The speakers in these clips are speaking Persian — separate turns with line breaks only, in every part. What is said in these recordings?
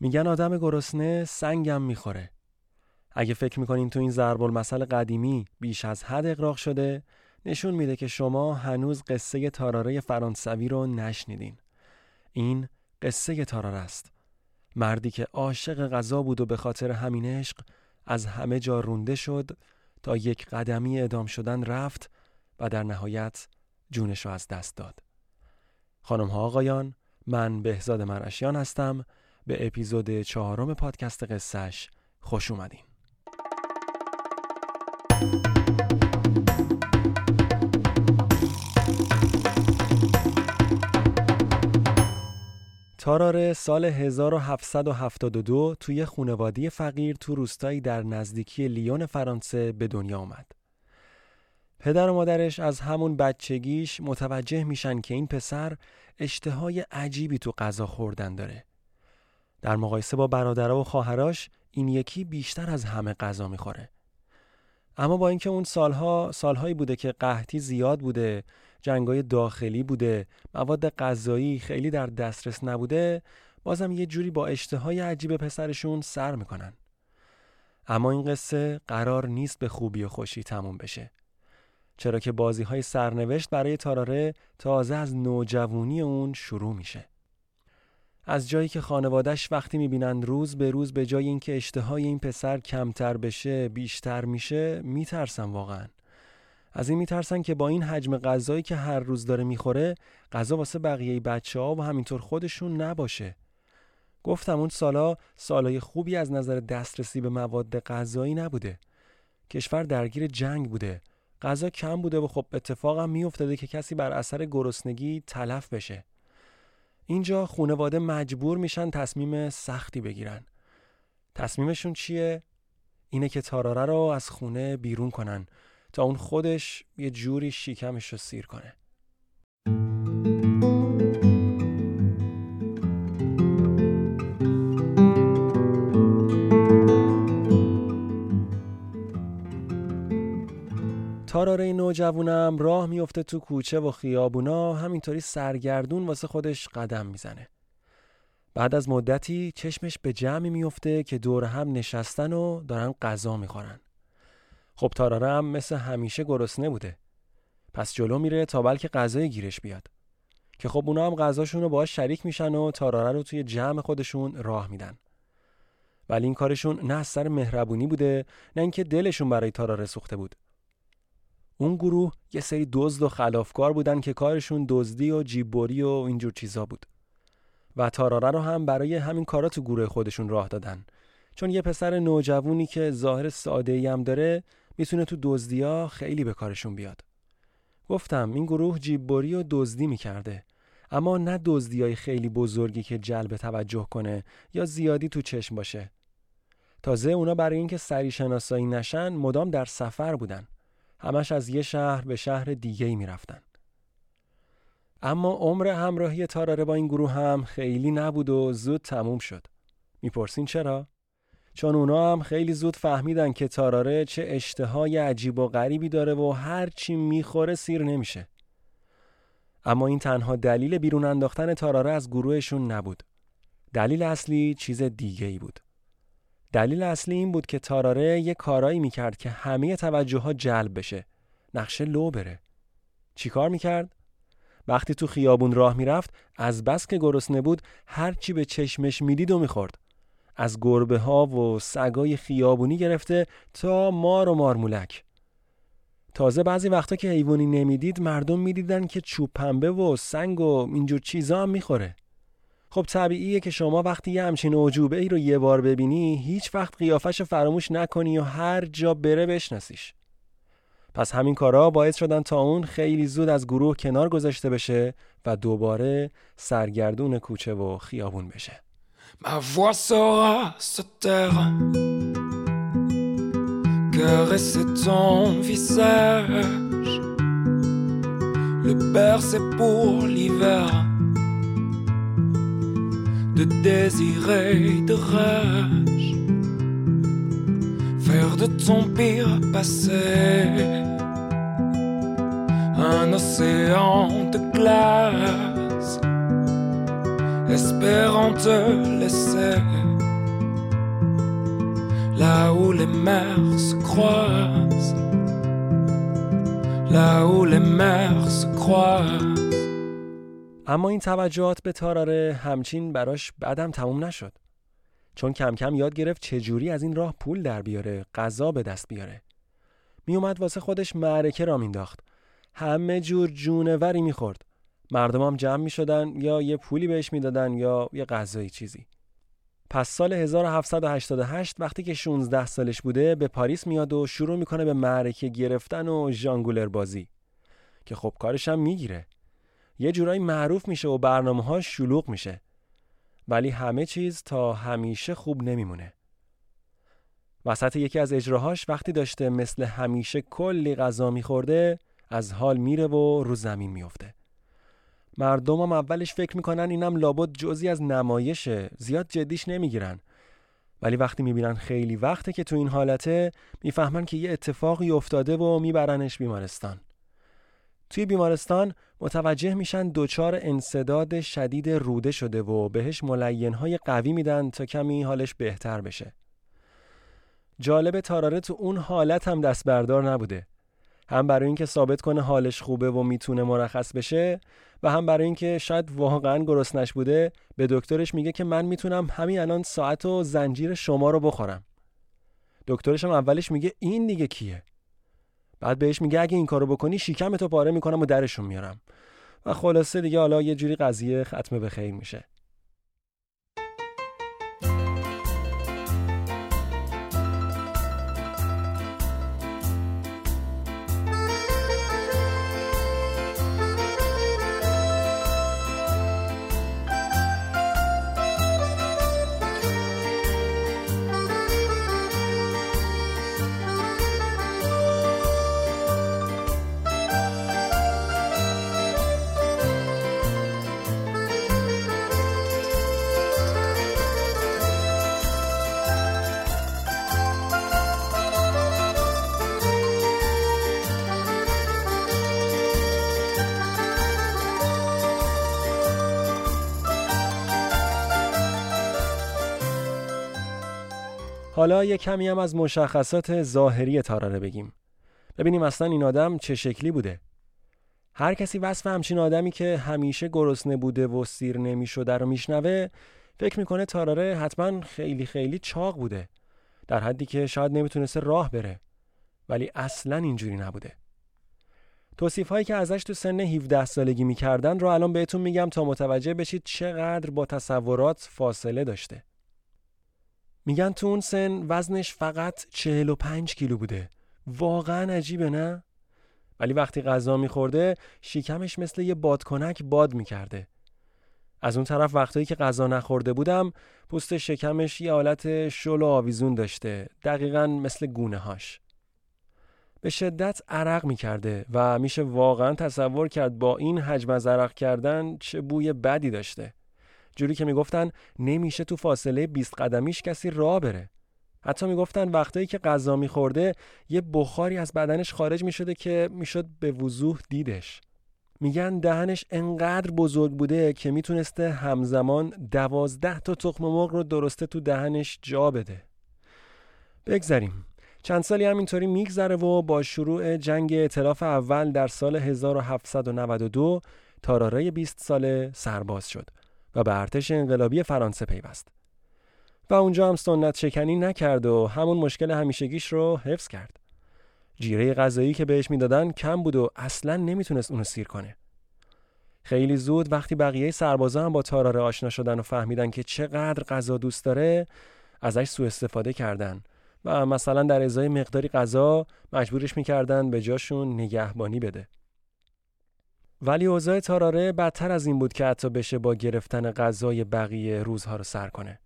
میگن آدم گرسنه سنگم می‌خوره. اگه فکر می‌کنین تو این ضرب المثل قدیمی بیش از حد اقراق شده نشون میده که شما هنوز قصه تاراره فرانسوی رو نشنیدین. این قصه تاراره است. مردی که عاشق غذا بود و به خاطر همین عشق از همه جا رونده شد تا یک قدمی ادام شدن رفت و در نهایت جونش را از دست داد. خانم ها آقایان من بهزاد مرشیان هستم به اپیزود چهارم پادکست قصهش خوش اومدین. تاراره سال 1772 توی خونوادی فقیر تو روستایی در نزدیکی لیون فرانسه به دنیا آمد. پدر و مادرش از همون بچگیش متوجه میشن که این پسر اشتهای عجیبی تو غذا خوردن داره. در مقایسه با برادرها و خواهراش این یکی بیشتر از همه غذا می‌خوره. اما با اینکه اون سالها سالهایی بوده که قحطی زیاد بوده جنگای داخلی بوده مواد غذایی خیلی در دسترس نبوده بازم یه جوری با اشتهای عجیب پسرشون سر می‌کنن. اما این قصه قرار نیست به خوبی و خوشی تموم بشه. چرا که بازی های سرنوشت برای تاراره تازه از نوجوانی اون شروع میشه. از جایی که خانوادش وقتی می‌بینن روز به روز به جای اینکه اشتهای این پسر کمتر بشه بیشتر میشه میترسن واقعا. از این میترسن که با این حجم غذایی که هر روز داره می‌خوره غذا واسه بقیه بچه ها و همینطور خودشون نباشه. گفتم اون سالا سالای خوبی از نظر دسترسی به مواد غذایی نبوده. کشور درگیر جنگ بوده. غذا کم بوده و خب اتفاقم میافتاده که کسی بر اثر گرسنگی تلف بشه. اینجا خونواده مجبور میشن تصمیم سختی بگیرن تصمیمشون چیه؟ اینه که تاراره رو از خونه بیرون کنن تا اون خودش یه جوری شیکمش رو سیر کنه تاراره نوجوونم راه میفته تو کوچه و خیابونا همینطوری سرگردون واسه خودش قدم می‌زنه. بعد از مدتی چشمش به جمعی میفته که دور هم نشستن و دارن غذا می‌خورن. خب تاراره هم مثل همیشه گرسنه بوده. پس جلو میره تا بلکه غذای گیرش بیاد. که خب اونا هم غذاشون رو باهاش شریک میشن و تاراره رو توی جمع خودشون راه میدن. ولی این کارشون نه از سر مهربونی بوده نه اینکه دلشون برای تاراره سوخته بود. اون گروه یه سری دزد و خلافکار بودن که کارشون دزدی و جیببری و اینجور چیزا بود. و تاراره رو هم برای همین کارا تو گروه خودشون راه دادن. چون یه پسر نوجوونی که ظاهر ساده هم داره می‌تونه تو دزدیا خیلی به کارشون بیاد. گفتم این گروه جیببری و دزدی می‌کرده. اما نه دزدیای خیلی بزرگی که جلب توجه کنه یا زیادی تو چشم باشه. تازه اونا برای اینکه سری شناسایی نشن مدام در سفر بودن. همش از یه شهر به شهر دیگه ای می رفتن. اما عمر همراهی تاراره با این گروه هم خیلی نبود و زود تموم شد. می‌پرسین چرا؟ چون اونا هم خیلی زود فهمیدن که تاراره چه اشتهای عجیب و غریبی داره و هر چی می‌خوره سیر نمیشه. اما این تنها دلیل بیرون انداختن تاراره از گروهشون نبود. دلیل اصلی چیز دیگه ای بود. دلیل اصلی این بود که تاراره یه کارایی می‌کرد که همه توجه ها جلب بشه. نقشه لو بره. چیکار می‌کرد؟ وقتی تو خیابون راه می‌رفت از بس که گرسنه بود هر چی به چشمش می‌دید و می‌خورد. از گربه ها و سگای خیابونی گرفته تا مار و مارمولک. تازه بعضی وقتا که حیوانی نمی‌دید مردم می‌دیدن که چوب پنبه و سنگ و اینجور چیزا هم می‌خوره. خب طبیعیه که شما وقتی یه همچین عجوبه ای رو یه بار ببینی هیچ وقت قیافش فراموش نکنی و هر جا بره بشناسیش. پس همین کارا باعث شدن تا اون خیلی زود از گروه کنار گذاشته بشه و دوباره سرگردون کوچه و خیابون بشه.
Ma voix ton visage Le bercer pour l'hiver. De désir et de rage. Faire de ton pire passé un océan de glace espérant te laisser. Là où les mers se croisent, là où les mers se croisent.
اما این توجهات به تاراره همچین براش بعدم تموم نشد. چون کم کم یاد گرفت چجوری از این راه پول در بیاره، غذا به دست بیاره. میومد واسه خودش معرکه را مینداخت. همه جور جونوری می‌خورد. هم جمع می‌شدن یا یه پولی بهش می‌دادن یا یه غذایی چیزی. پس سال 1788 وقتی که 16 سالش بوده به پاریس میاد و شروع می‌کنه به معرکه گرفتن و ژانگولر بازی که خب کارش هم می‌گیره. یه جورایی معروف میشه و برنامه ها شلوغ میشه. ولی همه چیز تا همیشه خوب نمیمونه. وسط یکی از اجراهاش وقتی داشته مثل همیشه کلی غذا میخورده از حال میره و رو زمین میفته. مردم هم اولش فکر می‌کنن اینم لابد جزی از نمایشه زیاد جدیش نمی‌گیرن ولی وقتی می‌بینن خیلی وقته که تو این حالته می‌فهمن که یه اتفاقی افتاده و میبرنش بیمارستان توی بیمارستان متوجه میشن دچار انصداد شدید روده شده و بهش ملینهای قوی میدن تا کمی حالش بهتر بشه. جالب تاراره تو اون حالت هم دست بردار نبوده. هم برای اینکه ثابت کنه حالش خوبه و می‌تونه مرخص بشه و هم برای اینکه شاید واقعا گرسنش بوده به دکترش میگه که من می‌تونم همین الان ساعت و زنجیر شما رو بخورم. دکترش هم اولش میگه این دیگه کیه؟ بعد بهش میگه اگه این کارو بکنی شیکمتو پاره می‌کنم و درشون میارم. و خلاصه دیگه حالا یه جوری قضیه ختم به خیر میشه. حالا یه کمی هم از مشخصات ظاهری تاراره بگیم. ببینیم اصلا این آدم چه شکلی بوده. هر کسی وصف همچین آدمی که همیشه گرسنه بوده و سیر نمی‌شده رو میشنوه فکر می‌کنه تاراره حتما خیلی خیلی چاق بوده. در حدی که شاید نمی‌تونسته راه بره. ولی اصلا اینجوری نبوده. توصیف هایی که ازش تو سن 17 سالگی می‌کردن رو الان بهتون میگم تا متوجه بشید چقدر با تصورات فاصله داشته. میگن تو اون سن وزنش فقط 45 کیلو بوده. واقعا عجیبه نه؟ ولی وقتی غذا میخورده شیکمش مثل یه بادکنک باد می‌کرده. از اون طرف وقتایی که غذا نخورده بودم پوست شکمش یه حالت شل و آویزون داشته دقیقا مثل گونه هاش به شدت عرق می‌کرده و میشه واقعا تصور کرد با این حجم از عرق کردن چه بوی بدی داشته. جوری که می‌گفتن نمیشه تو فاصله 20 قدمیش کسی راه بره. حتی می‌گفتن وقتایی که غذا میخورده یه بخاری از بدنش خارج می‌شده که می‌شد به وضوح دیدش. میگن دهنش انقدر بزرگ بوده که می‌تونسته همزمان دوازده تا تخم مرغ رو درسته تو دهنش جا بده. بگذریم. چند سالی همینطوری میگذره و با شروع جنگ اطلاف اول در سال 1792 تاراره 20 ساله سرباز شد. و به ارتش انقلابی فرانسه پیوست. و اونجا هم سنت شکنی نکرد و همون مشکل همیشگیش رو حفظ کرد. جیره غذایی که بهش می‌دادن کم بود و اصلا نمی‌تونست اونو سیر کنه. خیلی زود وقتی بقیه سربازا هم با تاراره آشنا شدن و فهمیدن که چقدر غذا دوست داره ازش سوء استفاده کردن و مثلا در ازای مقداری غذا مجبورش می‌کردن به جاشون نگهبانی بده. ولی اوضاع تاراره بدتر از این بود که حتی بشه با گرفتن غذای بقیه روزها رو سر کنه.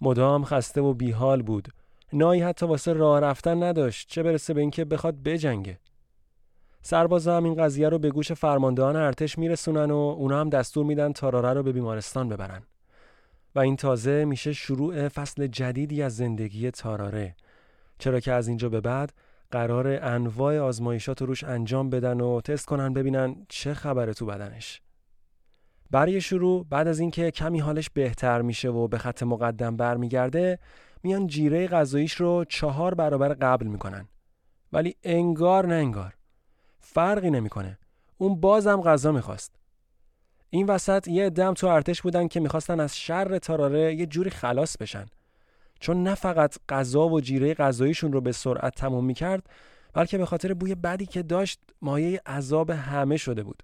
مدام خسته و بیحال بود. نایی حتی واسه راه رفتن نداشت چه برسه به اینکه بخواد بجنگه. سربازا هم این قضیه رو به گوش فرماندهان ارتش میرسونن و اونا هم دستور میدن تاراره رو به بیمارستان ببرن. و این تازه میشه شروع فصل جدیدی از زندگی تاراره. چرا که از اینجا به بعد قرار انواع آزمایشات رو روش انجام بدن و تست کنن ببینن چه خبره تو بدنش. برای شروع بعد از اینکه کمی حالش بهتر میشه و به خط مقدم برمیگرده میان جیره غذاییش رو چهار برابر قبل می‌کنن. ولی انگار نه انگار. فرقی نمی‌کنه. اون بازم غذا می‌خواست. این وسط یه دم تو ارتش بودن که می‌خواستن از شر تاراره یه جوری خلاص بشن. چون نه فقط غذا و جیره غذاییشون رو به سرعت تموم می‌کرد بلکه به خاطر بوی بدی که داشت مایه عذاب همه شده بود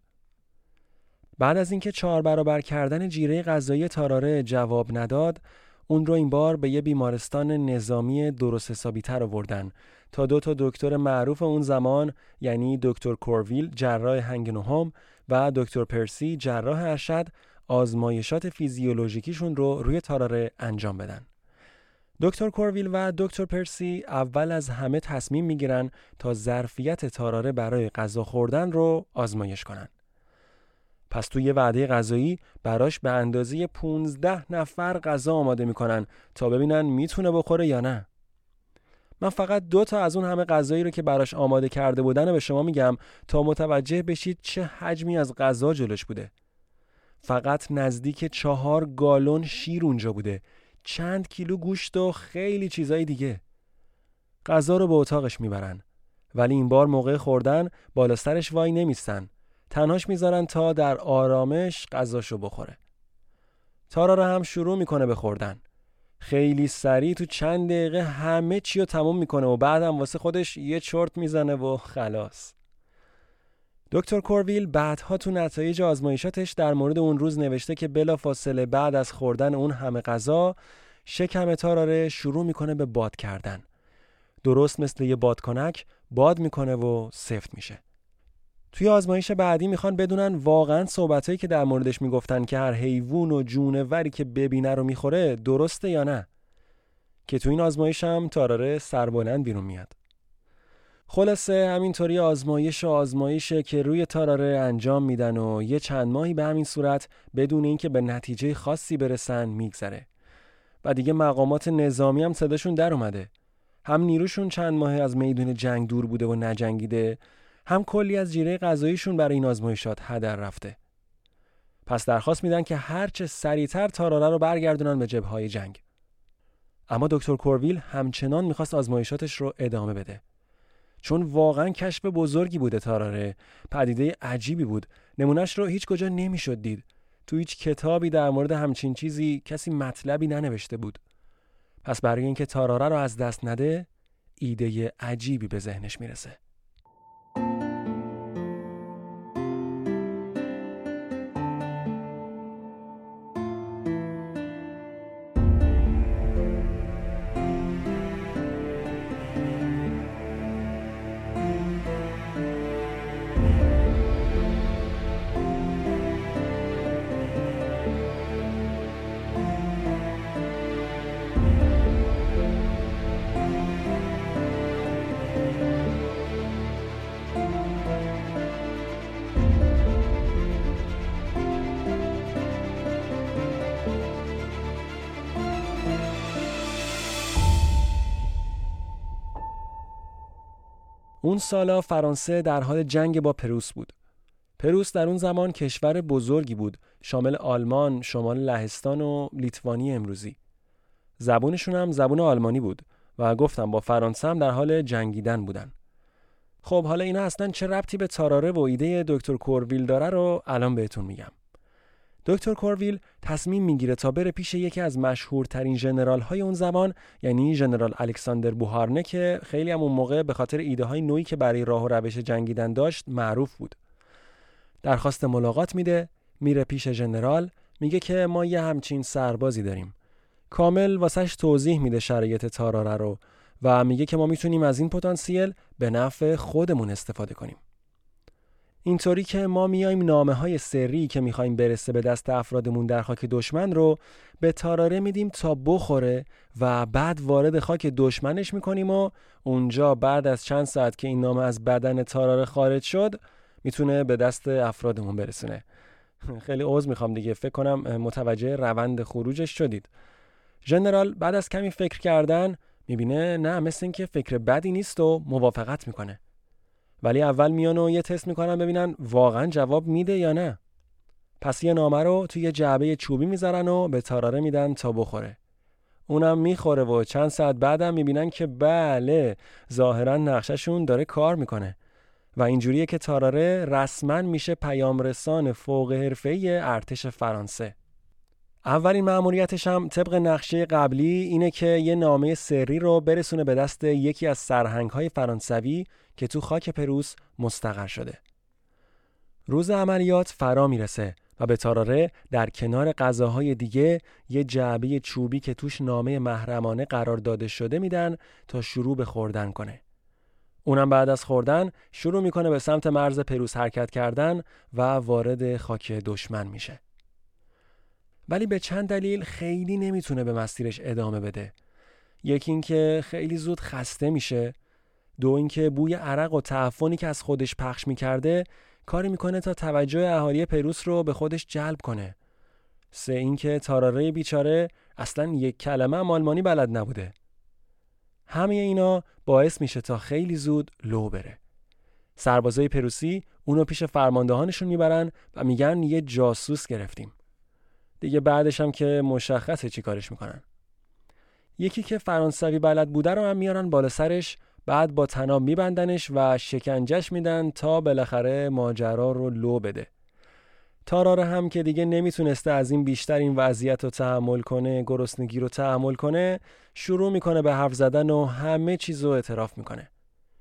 بعد از اینکه چهار برابر کردن جیره غذایی تاراره جواب نداد اون رو این بار به یه بیمارستان نظامی درست حسابی تر آوردن تا دو تا دکتر معروف اون زمان یعنی دکتر کورویل جراح هنگ نهم و دکتر پرسی جراح ارشد آزمایشات فیزیولوژیکیشون رو روی تاراره انجام بدن. دکتر کورویل و دکتر پرسی اول از همه تصمیم می‌گیرن تا ظرفیت تاراره برای غذا خوردن رو آزمایش کنن. پس توی وعده غذایی براش به اندازه 15 نفر غذا آماده می‌کنن تا ببینن می‌تونه بخوره یا نه. من فقط دو تا از اون همه غذایی رو که براش آماده کرده بودن به شما میگم تا متوجه بشید چه حجمی از غذا جلوش بوده. فقط نزدیک چهار گالون شیر اونجا بوده. چند کیلو گوشت و خیلی چیزای دیگه. غذا رو به اتاقش می‌برن. ولی این بار موقع خوردن بالا سرش وای نمیستن. تنهاش می‌ذارن تا در آرامش غذاشو بخوره. تارا رو هم شروع می‌کنه به خوردن. خیلی سریع تو چند دقیقه همه چی رو تموم می‌کنه و بعدم واسه خودش یه چرت می‌زنه و خلاص. دکتر کورویل بعدها تو نتایج آزمایشاتش در مورد اون روز نوشته که بلا فاصله بعد از خوردن اون همه غذا شکم تاراره شروع می‌کنه به باد کردن. درست مثل یه بادکنک باد می‌کنه و سفت میشه. توی آزمایش بعدی می‌خوان بدونن واقعا صحبتهایی که در موردش می‌گفتن که هر حیوان و جونوری که ببینه رو می‌خوره درسته یا نه که تو این آزمایش هم تاراره سربلند بیرون میاد خلاصه همینطوری آزمایش و آزمایشه که روی تاراره انجام میدن و یه چند ماهی به همین صورت بدون اینکه به نتیجه خاصی برسن میگذره و دیگه مقامات نظامی هم صداشون در اومده هم نیروشون چند ماه از میدون جنگ دور بوده و نجنگیده هم کلی از جیره غذاییشون برای این آزمایشات هدر رفته. پس درخواست میدن که هرچه سریعتر تاراره رو برگردونن به جبههای جنگ. اما دکتر کورویل همچنان می‌خواست آزمایشاتش رو ادامه بده. چون واقعا کشف بزرگی بوده تاراره، پدیده عجیبی بود. نمونهش رو هیچ کجا نمی‌شد دید. تو هیچ کتابی در مورد همچین چیزی کسی مطلبی ننوشته بود. پس برای اینکه تاراره رو از دست نده، ایده عجیبی به ذهنش می‌رسه. اون سالا فرانسه در حال جنگ با پروس بود. پروس در اون زمان کشور بزرگی بود شامل آلمان، شمال لهستان و لیتوانی امروزی. زبونشون هم زبون آلمانی بود و گفتم با فرانسه هم در حال جنگیدن بودن. خب حالا اینا اصلا چه ربطی به تاراره و ایده دکتر کورویل داره رو الان بهتون میگم. دکتر کورویل تصمیم می‌گیره تا بره پیش یکی از مشهورترین ژنرال های اون زمان یعنی ژنرال الکساندر بوهارنه که خیلی هم اون موقع به خاطر ایده های نوعی که برای راه و روش جنگیدن داشت معروف بود. درخواست ملاقات میده، میره پیش ژنرال، میگه که ما یه همچین سربازی داریم. کامل واسش توضیح میده شرایط تاراره رو و میگه که ما می‌تونیم از این پتانسیل به نفع خودمون استفاده کنیم. اینطوری که ما میایم نامه های سری که می‌خوایم برسه به دست افرادمون در خاک دشمن رو به تاراره میدیم تا بخوره و بعد وارد خاک دشمنش می‌کنیم و اونجا بعد از چند ساعت که این نامه از بدن تاراره خارج شد می‌تونه به دست افرادمون برسونه. خیلی عوض می‌خوام دیگه. فکر کنم متوجه روند خروجش شدید. ژنرال بعد از کمی فکر کردن می‌بینه نه مثل اینکه فکر بدی نیست و موافقت می‌کنه. ولی اول میان و یه تست می‌کنن ببینن واقعا جواب میده یا نه. پس یه نامه رو توی جعبه چوبی می‌ذارن و به تاراره میدن تا بخوره. اونم می‌خوره و چند ساعت بعدم می‌بینن که بله ظاهرا نقششون داره کار می‌کنه. و اینجوریه که تاراره رسما میشه پیامرسان فوق حرفه‌ای ارتش فرانسه. اولین مأموریتش هم طبق نقشه قبلی اینه که یه نامه سری رو برسونه به دست یکی از سرهنگ‌های فرانسوی که تو خاک پروس مستقر شده. روز عملیات فرا می‌رسه و به تاراره در کنار غذاهای دیگه یه جعبه چوبی که توش نامه محرمانه قرار داده شده میدن تا شروع به خوردن کنه. اونم بعد از خوردن شروع می‌کنه به سمت مرز پروس حرکت کردن و وارد خاک دشمن میشه. ولی به چند دلیل خیلی نمی‌تونه به مسیرش ادامه بده. یکی اینکه خیلی زود خسته میشه، دو اینکه بوی عرق و تعفنی که از خودش پخش می‌کرده کاری می‌کنه تا توجه اهالی پروس رو به خودش جلب کنه. سه اینکه تاراره بیچاره اصلا یک کلمه هم آلمانی بلد نبوده. همه اینا باعث میشه تا خیلی زود لو بره. سربازای پروسی اونو پیش فرماندهانشون می‌برن و میگن یه جاسوس گرفتیم. دیگه بعدش هم که مشخصه چی کارش می‌کنن. یکی که فرانسوی بلد بوده رو هم میارن بالا سرش بعد با تناب میبندنش و شکنجش میدن تا بالاخره ماجرا رو لو بده. تاراره هم که دیگه نمی‌تونسته از این بیشتر این وضعیت رو تحمل کنه گرسنگی رو تحمل کنه شروع می‌کنه به حرف زدن و همه چیز رو اعتراف می‌کنه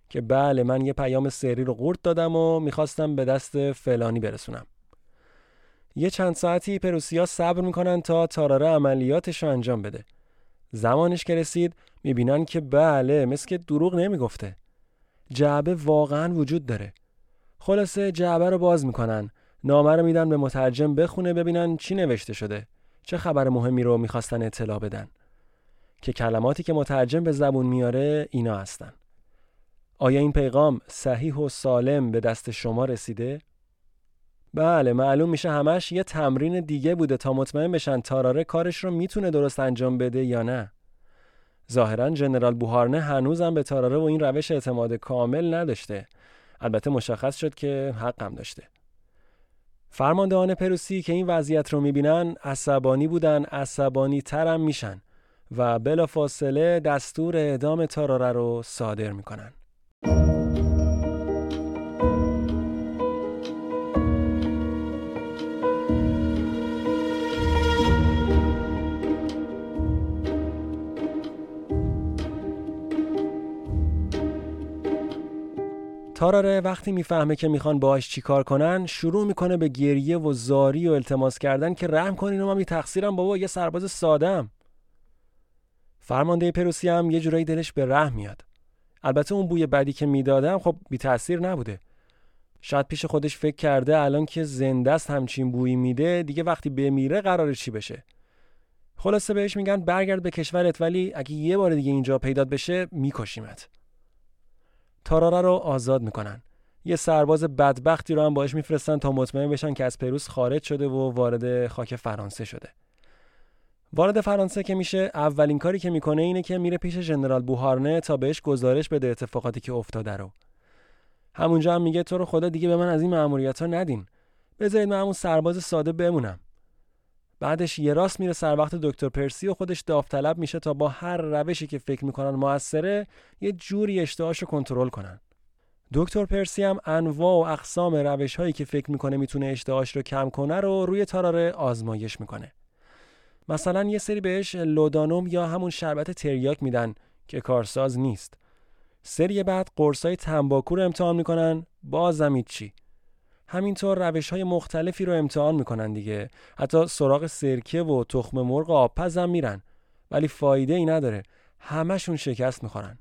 که بله من یه پیام سری رو قورت دادم و می‌خواستم به دست فلانی برسونم یه چند ساعتی پروسیا صبر می‌کنن تا تاراره عملیاتش رو انجام بده. زمانش که رسید می‌بینن که بله مثل که دروغ نمی‌گفته. جعبه واقعا وجود داره. خلاصه جعبه رو باز می‌کنن. نامه رو میدن به مترجم بخونه ببینن چی نوشته شده. چه خبر مهمی رو می‌خواستن اطلاع بدن. که کلماتی که مترجم به زبون میاره اینا هستن. آیا این پیغام صحیح و سالم به دست شما رسیده؟ بله معلوم میشه همش یه تمرین دیگه بوده تا مطمئن بشن تاراره کارش رو می‌تونه درست انجام بده یا نه. ظاهرا جنرال بوهارنه هنوزم به تاراره و این روش اعتماد کامل نداشته. البته مشخص شد که حقم داشته. فرماندهان پروسی که این وضعیت رو می‌بینن عصبانی بودن عصبانی ترم میشن و بلافاصله دستور اعدام تاراره رو صادر می‌کنن. تاراره وقتی می‌فهمه که می‌خوان باهاش چیکار کنن شروع می‌کنه به گریه و زاری و التماس کردن که رحم کنین و من تقصیرم بابا یه سرباز سادم فرمانده پروسی هم یه جورایی دلش به رحم میاد. البته اون بوی بدی که می‌دادم خب بی تاثیر نبوده. شاید پیش خودش فکر کرده الان که زنده است همچین بویی میده دیگه وقتی بمیره قرار چی بشه؟ خلاصه بهش میگن برگرد به کشورت ولی اگه یه بار دیگه اینجا پیدات بشه میکشیمت. تاراره رو آزاد می‌کنن. یه سرباز بدبختی رو هم باش میفرستن تا مطمئن بشن که از پروس خارج شده و وارد خاک فرانسه شده. وارد فرانسه که میشه اولین کاری که می‌کنه اینه که میره پیش ژنرال بوهارنه تا بهش گزارش بده اتفاقاتی که افتاده رو. همونجا هم میگه تو رو خدا دیگه به من از این مأموریت ها ندین. بذارید من همون سرباز ساده بمونم. بعدش یه راست میره سر وقت دکتر پرسی و خودش داوطلب میشه تا با هر روشی که فکر می‌کنن موثره یه جوری اشتهاش رو کنترل کنن. دکتر پرسی هم انواع و اقسام روش هایی که فکر می‌کنه می‌تونه اشتهاش رو کم کنه رو روی تاراره آزمایش می‌کنه. مثلا یه سری بهش لودانوم یا همون شربت تریاک میدن که کارساز نیست. سری بعد قرصای تنباکو رو امتحان می‌کنن بازم چی همینطور روش های مختلفی رو امتحان می‌کنن دیگه. حتی سراغ سرکه و تخم مرغ آبپز هم میرن. ولی فایده ای نداره. همشون شکست می‌خورن.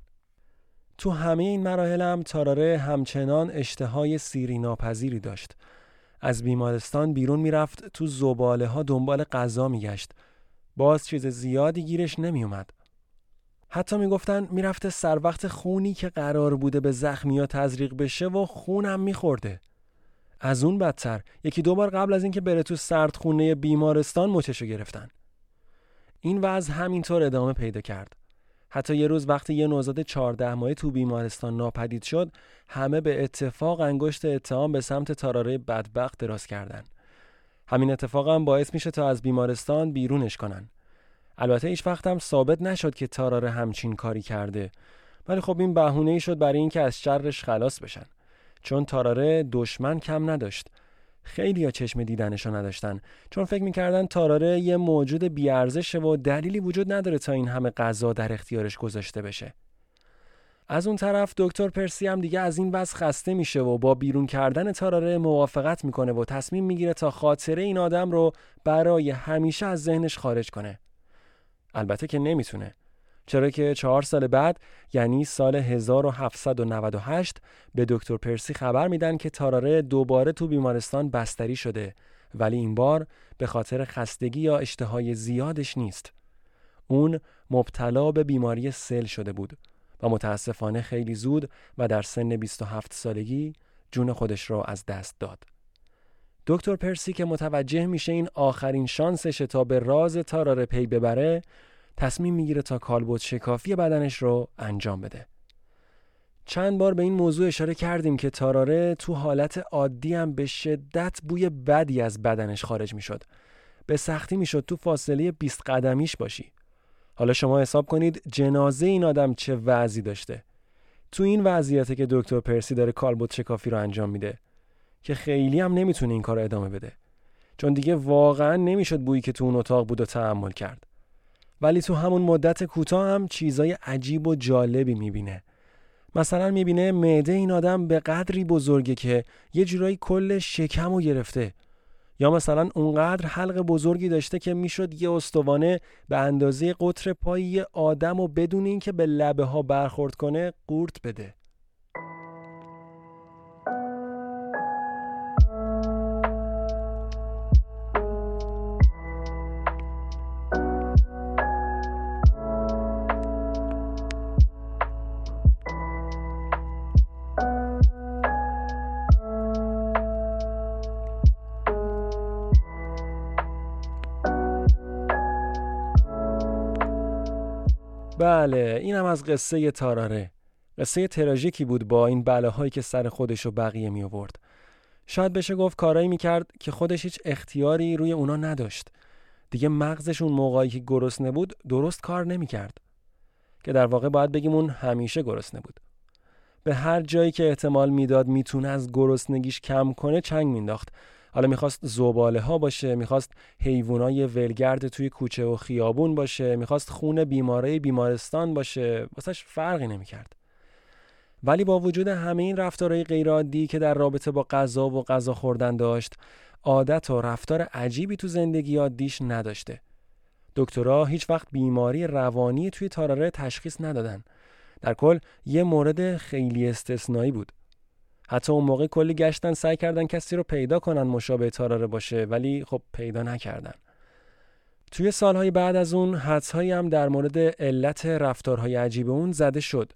تو همه این مراحل هم تاراره همچنان اشتهای سیری ناپذیری داشت. از بیمارستان بیرون می‌رفت تو زباله ها دنبال غذا میگشت. باز چیز زیادی گیرش نمیومد حتی می‌گفتن می‌رفته سر وقت خونی که قرار بوده به زخمی تزریق بشه و خونم میخورده. از اون بدتر. یکی دو بار قبل از اینکه بره تو سردخونه بیمارستان مچشو گرفتن. این وضع همینطور ادامه پیدا کرد. حتی یه روز وقتی یه نوزاد 14 ماهه تو بیمارستان ناپدید شد همه به اتفاق انگشت اتهام به سمت تاراره بدبخت دراز کردن. همین اتفاق هم باعث میشه تا از بیمارستان بیرونش کنن. البته هیچ وقت هم ثابت نشد که تاراره همچین کاری کرده. ولی خب این بهونه ای شد برای اینکه از شرش خلاص بشن. چون تاراره دشمن کم نداشت. خیلی یا چشم دیدنشو نداشتن. چون فکر می‌کردن تاراره یه موجود بیارزشه و دلیلی وجود نداره تا این همه غذا در اختیارش گذاشته بشه. از اون طرف دکتر پرسی هم دیگه از این وضع خسته میشه و با بیرون کردن تاراره موافقت می‌کنه و تصمیم می‌گیره تا خاطره این آدم رو برای همیشه از ذهنش خارج کنه. البته که نمی‌تونه. چرا که چهار سال بعد یعنی سال 1798 به دکتر پرسی خبر میدن که تاراره دوباره تو بیمارستان بستری شده ولی این بار به خاطر خستگی یا اشتهای زیادش نیست. اون مبتلا به بیماری سل شده بود و متاسفانه خیلی زود و در سن 27 سالگی جون خودش را از دست داد. دکتر پرسی که متوجه میشه این آخرین شانسشه تا به راز تاراره پی ببره تصمیم می‌گیره تا کالبد شکافی بدنش رو انجام بده. چند بار به این موضوع اشاره کردیم که تاراره تو حالت عادی هم به شدت بوی بدی از بدنش خارج می‌شد. به سختی می‌شد تو فاصله 20 قدمیش باشی. حالا شما حساب کنید جنازه این آدم چه وضعی داشته. تو این وضعیته که دکتر پرسی داره کالبد شکافی رو انجام میده که خیلی هم نمی‌تونه این کار ادامه بده. چون دیگه واقعا نمی‌شد بویی که تو اون اتاق بود و تحمل کرد. ولی تو همون مدت کوتاه هم چیزای عجیب و جالبی می‌بینه. مثلا می‌بینه معده این آدم به قدری بزرگه که یه جورایی کل شکم رو گرفته. یا مثلا اونقدر حلق بزرگی داشته که می‌شد یه استوانه به اندازه قطر پایی آدم و بدون اینکه به لبه ها برخورد کنه قورت بده. بله این هم از قصه تاراره. قصه تراژیکی بود با این بلاهایی که سر خودش و بقیه می آورد شاید بشه گفت کارایی می‌کرد که خودش هیچ اختیاری روی اونا نداشت. دیگه مغزش اون موقعی که گرسنه بود درست کار نمی‌کرد. که در واقع باید بگیم اون همیشه گرسنه بود. به هر جایی که احتمال می‌داد می‌تونه از گرسنگیش کم کنه چنگ مینداخت حالا می‌خواست زباله ها باشه می‌خواست حیوانای ولگرد توی کوچه و خیابون باشه می‌خواست خون بیماره بیمارستان باشه واسش فرقی نمی‌کرد. ولی با وجود همه این رفتارهای غیرعادی که در رابطه با غذا و غذا خوردن داشت عادت و رفتار عجیبی تو زندگی عادیش نداشته. دکترها هیچ وقت بیماری روانی توی تاراره تشخیص ندادن. در کل یه مورد خیلی استثنایی بود. حتی اون موقع کلی گشتن سعی کردن کسی رو پیدا کنن مشابه تاراره باشه ولی خب پیدا نکردن. توی سالهای بعد از اون حدسهایی هم در مورد علت رفتارهای عجیب اون زده شد.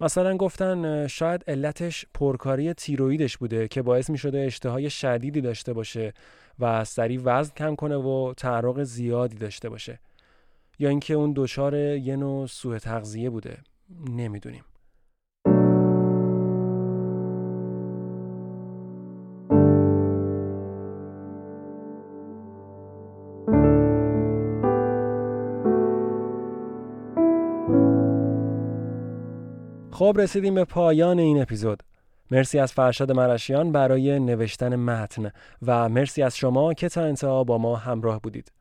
مثلا گفتن شاید علتش پرکاری تیرویدش بوده که باعث می شده اشتهای شدیدی داشته باشه و سریع وزن کم کنه و تعرق زیادی داشته باشه. یا اینکه اون دچار یه نوع سوء تغذیه بوده. نمی‌دونیم. خب رسیدیم به پایان این اپیزود مرسی از فرشاد مرشیان برای نوشتن متن و مرسی از شما که تا انتها با ما همراه بودید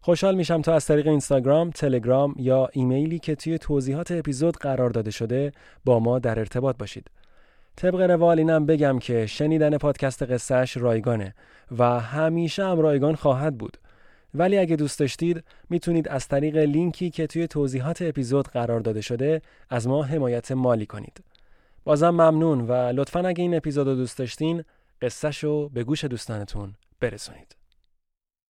خوشحال میشم تا از طریق اینستاگرام، تلگرام یا ایمیلی که توی توضیحات اپیزود قرار داده شده با ما در ارتباط باشید. طبق روال اینم بگم که شنیدن پادکست قصهش رایگانه و همیشه هم رایگان خواهد بود. ولی اگه دوست داشتید می‌تونید از طریق لینکی که توی توضیحات اپیزود قرار داده شده از ما حمایت مالی کنید. بازم ممنون و لطفا اگه این اپیزود رو دوست داشتین قصهشو به گوش دوستانتون برسونید.